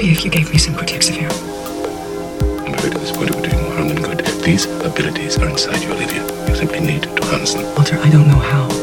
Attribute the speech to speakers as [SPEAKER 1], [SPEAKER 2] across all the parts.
[SPEAKER 1] Maybe if you gave me some Cortexiphan.
[SPEAKER 2] I'm afraid at this point it would do more harm than good. These abilities are inside you, Olivia. You simply need to harness them.
[SPEAKER 1] Walter, I don't know how.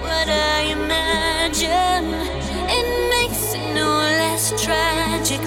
[SPEAKER 2] What I
[SPEAKER 3] imagine. It makes it no less tragic.